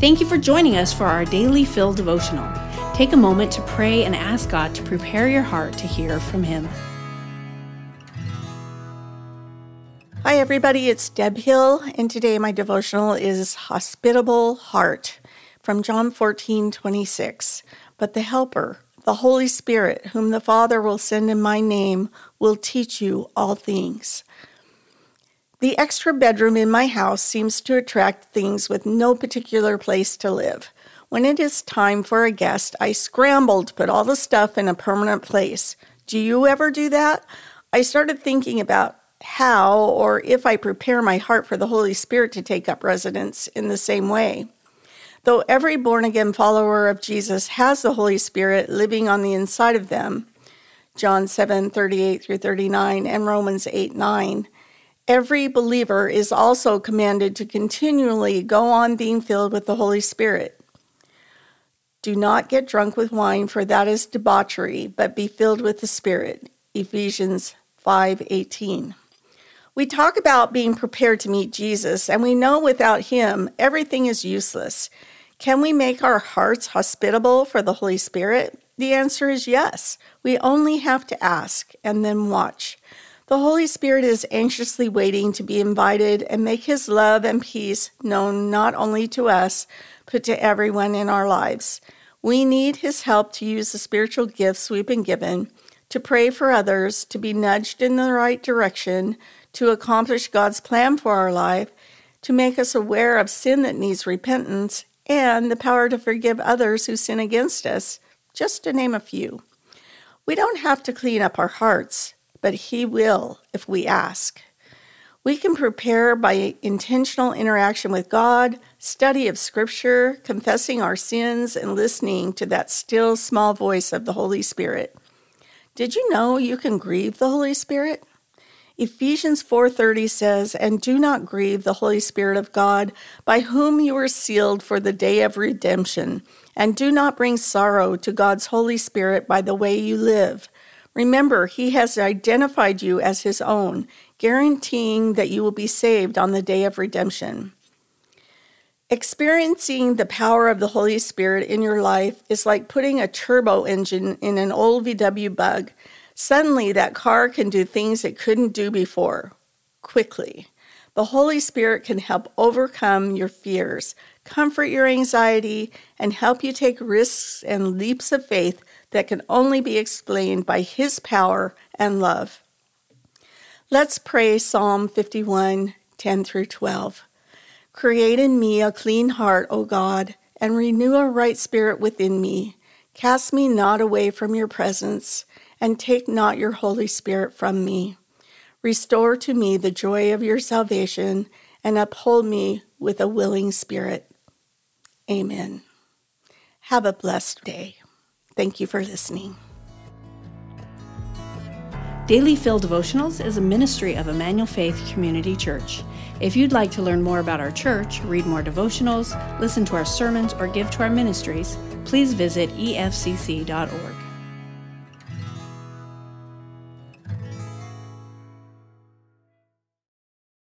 Thank you for joining us for our daily Fill devotional. Take a moment to pray and ask God to prepare your heart to hear from Him. Hi, everybody, it's Deb Hill, and today my devotional is Hospitable Heart from John 14 26. But the Helper, the Holy Spirit, whom the Father will send in my name, will teach you all things. The extra bedroom in my house seems to attract things with no particular place to live. When it is time for a guest, I scramble to put all the stuff in a permanent place. Do you ever do that? I started thinking about how or if I prepare my heart for the Holy Spirit to take up residence in the same way. Though every born again follower of Jesus has the Holy Spirit living on the inside of them, John 7 38 through 39 and Romans 8 9, every believer is also commanded to continually go on being filled with the Holy Spirit. Do not get drunk with wine, for that is debauchery, but be filled with the Spirit. Ephesians 5 18. We talk about being prepared to meet Jesus, and we know without him, everything is useless. Can we make our hearts hospitable for the Holy Spirit? The answer is yes. We only have to ask and then watch. The Holy Spirit is anxiously waiting to be invited and make his love and peace known not only to us, but to everyone in our lives. We need his help to use the spiritual gifts we've been given, to pray for others, to be nudged in the right direction, to accomplish God's plan for our life, to make us aware of sin that needs repentance, and the power to forgive others who sin against us, just to name a few. We don't have to clean up our hearts, but He will if we ask. We can prepare by intentional interaction with God, study of Scripture, confessing our sins, and listening to that still small voice of the Holy Spirit. Did you know you can grieve the Holy Spirit? Ephesians 4:30 says, "And do not grieve the Holy Spirit of God, by whom you were sealed for the day of redemption, and do not bring sorrow to God's Holy Spirit by the way you live." Remember, he has identified you as his own, guaranteeing that you will be saved on the day of redemption. Experiencing the power of the Holy Spirit in your life is like putting a turbo engine in an old VW bug Suddenly, that car can do things it couldn't do before quickly. The Holy Spirit can help overcome your fears, comfort your anxiety, and help you take risks and leaps of faith that can only be explained by His power and love. Let's pray Psalm 51 10 through 12. Create in me a clean heart, O God, and renew a right spirit within me. Cast me not away from your presence and take not your Holy Spirit from me. Restore to me the joy of your salvation, and uphold me with a willing spirit. Amen. Have a blessed day. Thank you for listening. Daily Fill Devotionals is a ministry of Emmanuel Faith Community Church. If you'd like to learn more about our church, read more devotionals, listen to our sermons, or give to our ministries, please visit efcc.org.